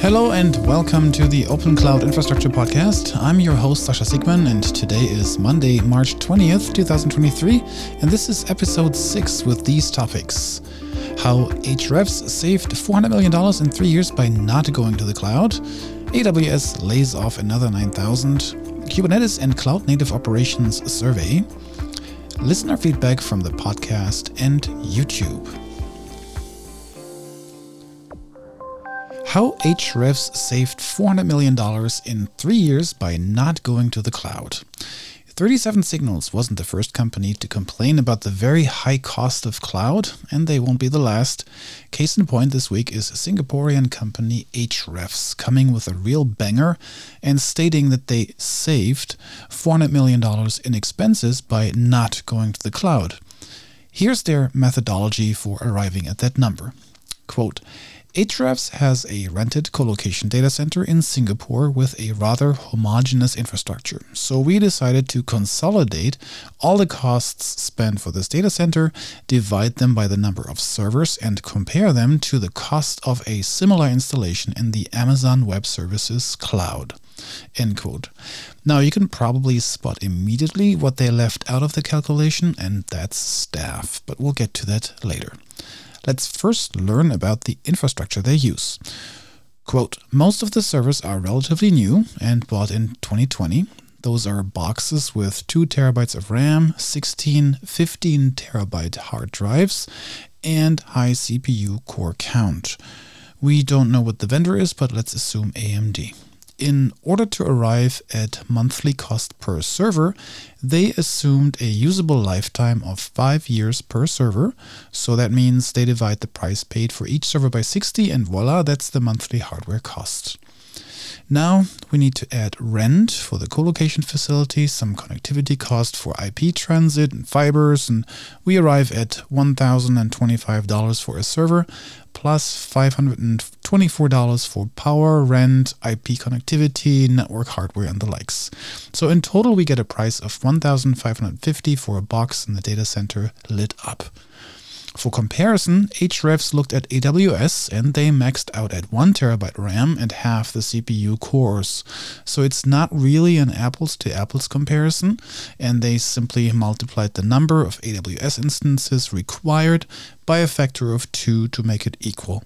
Hello and welcome to the Open Cloud Infrastructure Podcast. I'm your host, Sasha Siegman, and today is Monday, March 20th, 2023, and this is episode 6 with these topics. How Ahrefs saved $400 million in three years by not going to the cloud, AWS lays off another 9,000, Kubernetes and Cloud Native Operations Survey, listener feedback from the podcast, and YouTube. How Ahrefs saved $400 million in three years by not going to the cloud. 37 Signals wasn't the first company to complain about the very high cost of cloud, and they won't be the last. Case in point this week is Singaporean company Ahrefs coming with a real banger and stating that they saved $400 million in expenses by not going to the cloud. Here's their methodology for arriving at that number. Quote, Ahrefs has a rented colocation data center in Singapore with a rather homogeneous infrastructure. So we decided to consolidate all the costs spent for this data center, divide them by the number of servers, and compare them to the cost of a similar installation in the Amazon Web Services cloud. End quote. Now you can probably spot immediately what they left out of the calculation, and that's staff, but we'll get to that later. Let's first learn about the infrastructure they use. Quote, most of the servers are relatively new and bought in 2020. Those are boxes with 2 terabytes of RAM, 16, 15 terabyte hard drives, and high CPU core count. We don't know what the vendor is, but let's assume AMD in order to arrive at monthly cost per server, they assumed a usable lifetime of 5 years per server. So that means they divide the price paid for each server by 60 and voila, that's the monthly hardware cost. Now we need to add rent for the colocation facility, some connectivity cost for IP transit and fibers, and we arrive at $1,025 for a server, plus $524 for power, rent, IP connectivity, network hardware, and the likes. So in total, we get a price of 1,550 for a box in the data center lit up. For comparison, Ahrefs looked at AWS and they maxed out at 1 terabyte RAM and half the CPU cores. So it's not really an apples to apples comparison, and they simply multiplied the number of AWS instances required by a factor of 2 to make it equal.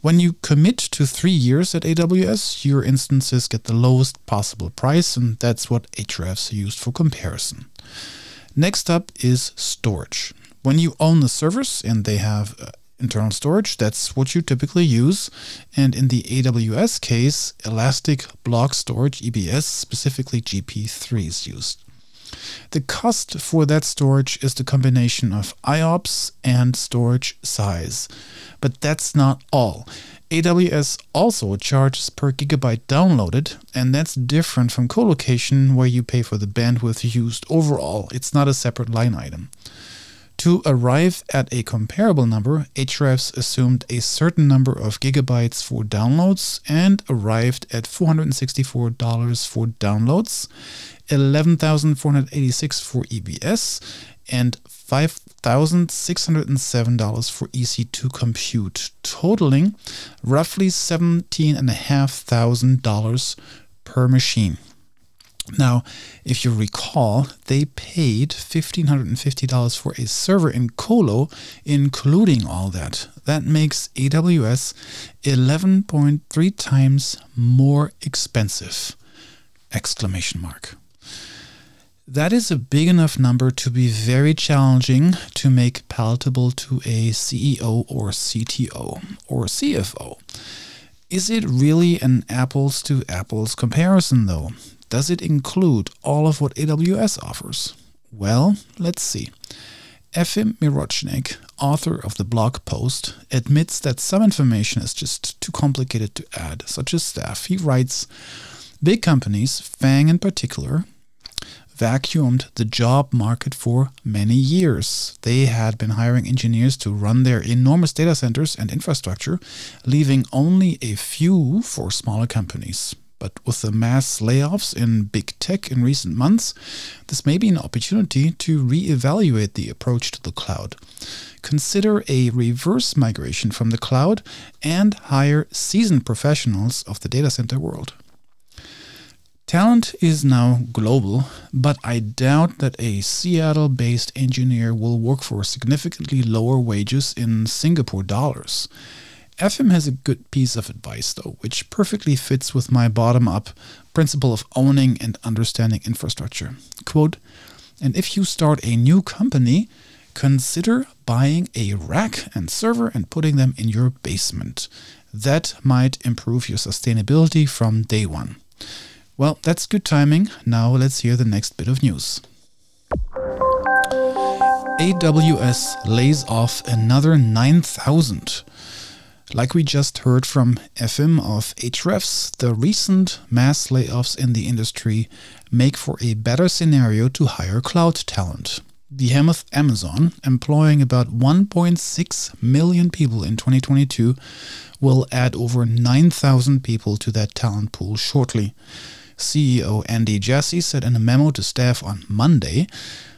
When you commit to three years at AWS, your instances get the lowest possible price, and that's what Ahrefs used for comparison. Next up is storage. When you own the servers and they have uh, internal storage, that's what you typically use. And in the AWS case, Elastic Block Storage EBS, specifically GP3 is used. The cost for that storage is the combination of IOPS and storage size. But that's not all. AWS also charges per gigabyte downloaded, and that's different from colocation, where you pay for the bandwidth used overall. It's not a separate line item. To arrive at a comparable number, Ahrefs assumed a certain number of gigabytes for downloads and arrived at $464 for downloads, 11,486 for EBS, and $5,607 for EC2 compute, totaling roughly $17,500 per machine. Now, if you recall, they paid $1,550 for a server in Colo, including all that. That makes AWS 11.3 times more expensive! Exclamation mark. That is a big enough number to be very challenging to make palatable to a CEO or CTO or CFO. Is it really an apples to apples comparison though? Does it include all of what AWS offers? Well, let's see. Efim Mirochnik, author of the blog post, admits that some information is just too complicated to add, such as staff. He writes Big companies, FANG in particular, vacuumed the job market for many years. They had been hiring engineers to run their enormous data centers and infrastructure, leaving only a few for smaller companies. But with the mass layoffs in big tech in recent months, this may be an opportunity to re-evaluate the approach to the cloud. Consider a reverse migration from the cloud and hire seasoned professionals of the data center world. Talent is now global, but I doubt that a Seattle based engineer will work for significantly lower wages in Singapore dollars. Efim has a good piece of advice, though, which perfectly fits with my bottom up principle of owning and understanding infrastructure. Quote, and if you start a new company, consider buying a rack and server and putting them in your basement. That might improve your sustainability from day one. Well, that's good timing. Now let's hear the next bit of news. AWS lays off another 9,000. Like we just heard from Efim of Ahrefs, the recent mass layoffs in the industry make for a better scenario to hire cloud talent. Behemoth Amazon, employing about 1.6 million people in 2022, will add over 9,000 people to that talent pool shortly. CEO Andy Jassy said in a memo to staff on Monday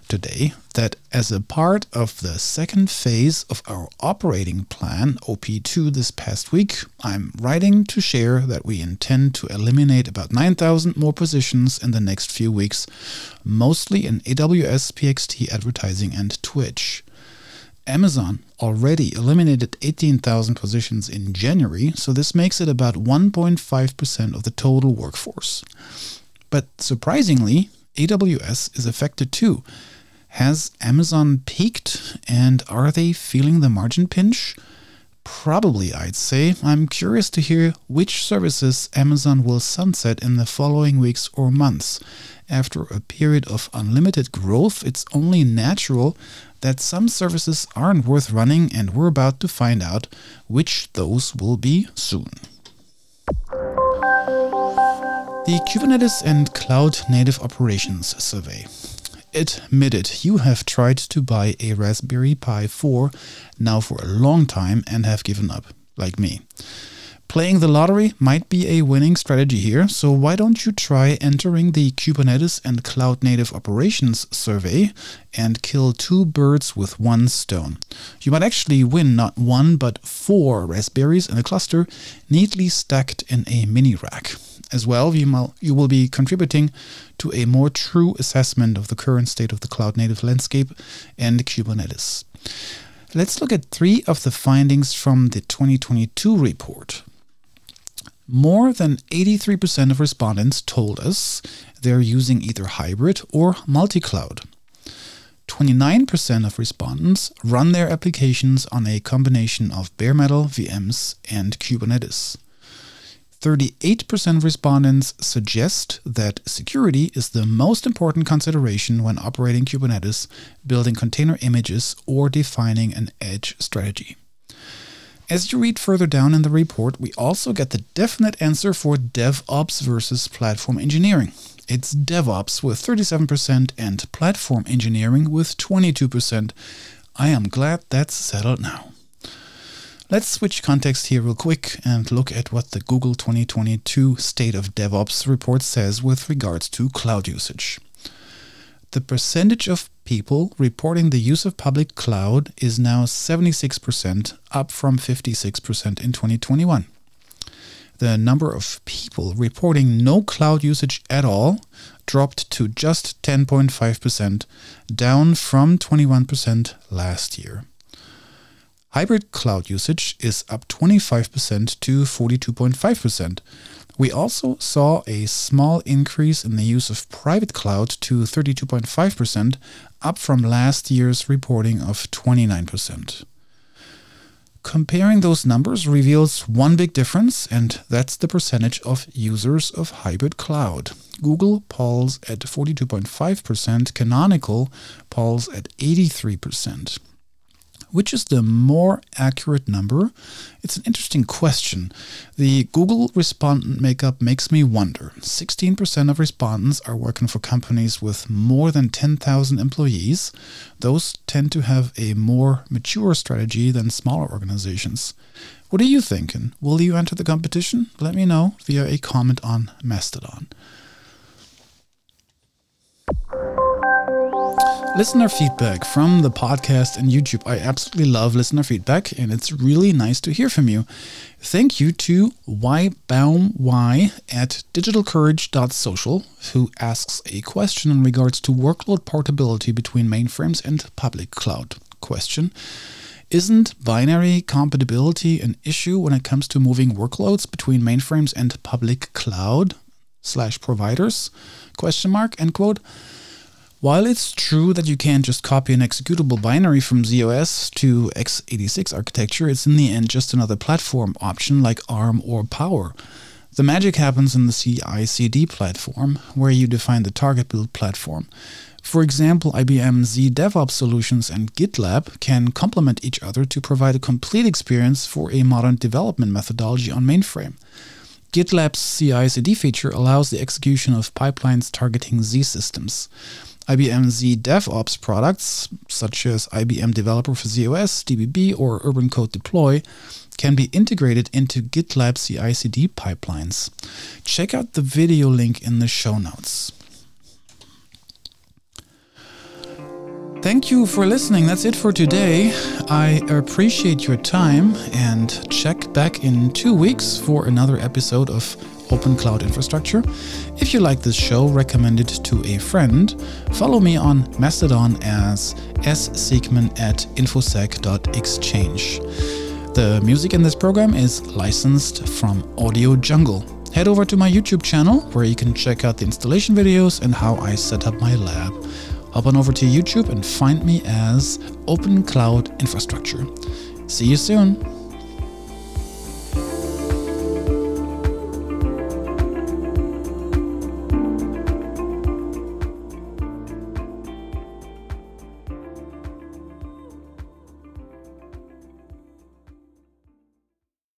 today that as a part of the second phase of our operating plan, OP2, this past week, I'm writing to share that we intend to eliminate about 9,000 more positions in the next few weeks, mostly in AWS, PXT advertising, and Twitch. Amazon already eliminated 18,000 positions in January, so this makes it about 1.5% of the total workforce. But surprisingly, AWS is affected too. Has Amazon peaked and are they feeling the margin pinch? Probably, I'd say. I'm curious to hear which services Amazon will sunset in the following weeks or months. After a period of unlimited growth, it's only natural that some services aren't worth running, and we're about to find out which those will be soon. The Kubernetes and Cloud Native Operations Survey. Admit it, you have tried to buy a Raspberry Pi 4 now for a long time and have given up, like me. Playing the lottery might be a winning strategy here, so why don't you try entering the Kubernetes and Cloud Native Operations survey and kill two birds with one stone? You might actually win not one but four raspberries in a cluster neatly stacked in a mini rack. As well, you will be contributing to a more true assessment of the current state of the cloud native landscape and Kubernetes. Let's look at three of the findings from the 2022 report. More than 83% of respondents told us they're using either hybrid or multi cloud. 29% of respondents run their applications on a combination of bare metal, VMs, and Kubernetes. 38% of respondents suggest that security is the most important consideration when operating Kubernetes, building container images, or defining an edge strategy. As you read further down in the report, we also get the definite answer for DevOps versus platform engineering. It's DevOps with 37% and platform engineering with 22%. I am glad that's settled now. Let's switch context here real quick and look at what the Google 2022 State of DevOps report says with regards to cloud usage. The percentage of people reporting the use of public cloud is now 76%, up from 56% in 2021. The number of people reporting no cloud usage at all dropped to just 10.5%, down from 21% last year. Hybrid cloud usage is up 25% to 42.5%, we also saw a small increase in the use of private cloud to 32.5%, up from last year's reporting of 29%. Comparing those numbers reveals one big difference, and that's the percentage of users of hybrid cloud. Google polls at 42.5%, Canonical polls at 83%. Which is the more accurate number? It's an interesting question. The Google respondent makeup makes me wonder. 16% of respondents are working for companies with more than 10,000 employees. Those tend to have a more mature strategy than smaller organizations. What are you thinking? Will you enter the competition? Let me know via a comment on Mastodon. Listener feedback from the podcast and YouTube. I absolutely love listener feedback, and it's really nice to hear from you. Thank you to ybaum at digitalcourage.social, who asks a question in regards to workload portability between mainframes and public cloud. Question Isn't binary compatibility an issue when it comes to moving workloads between mainframes and public cloud slash providers? Question mark, end quote. While it's true that you can't just copy an executable binary from z/OS to x86 architecture, it's in the end just another platform option like ARM or Power. The magic happens in the CI CD platform, where you define the target build platform. For example, IBM Z DevOps solutions and GitLab can complement each other to provide a complete experience for a modern development methodology on mainframe. GitLab's CI CD feature allows the execution of pipelines targeting Z systems. IBM Z DevOps products, such as IBM Developer for z/OS, DBB, or UrbanCode Deploy, can be integrated into GitLab CI CD pipelines. Check out the video link in the show notes. Thank you for listening. That's it for today. I appreciate your time and check back in two weeks for another episode of Open Cloud Infrastructure. If you like this show, recommend it to a friend. Follow me on Mastodon as ssiegman at infosec.exchange. The music in this program is licensed from Audio Jungle. Head over to my YouTube channel where you can check out the installation videos and how I set up my lab. Hop on over to YouTube and find me as Open Cloud Infrastructure. See you soon.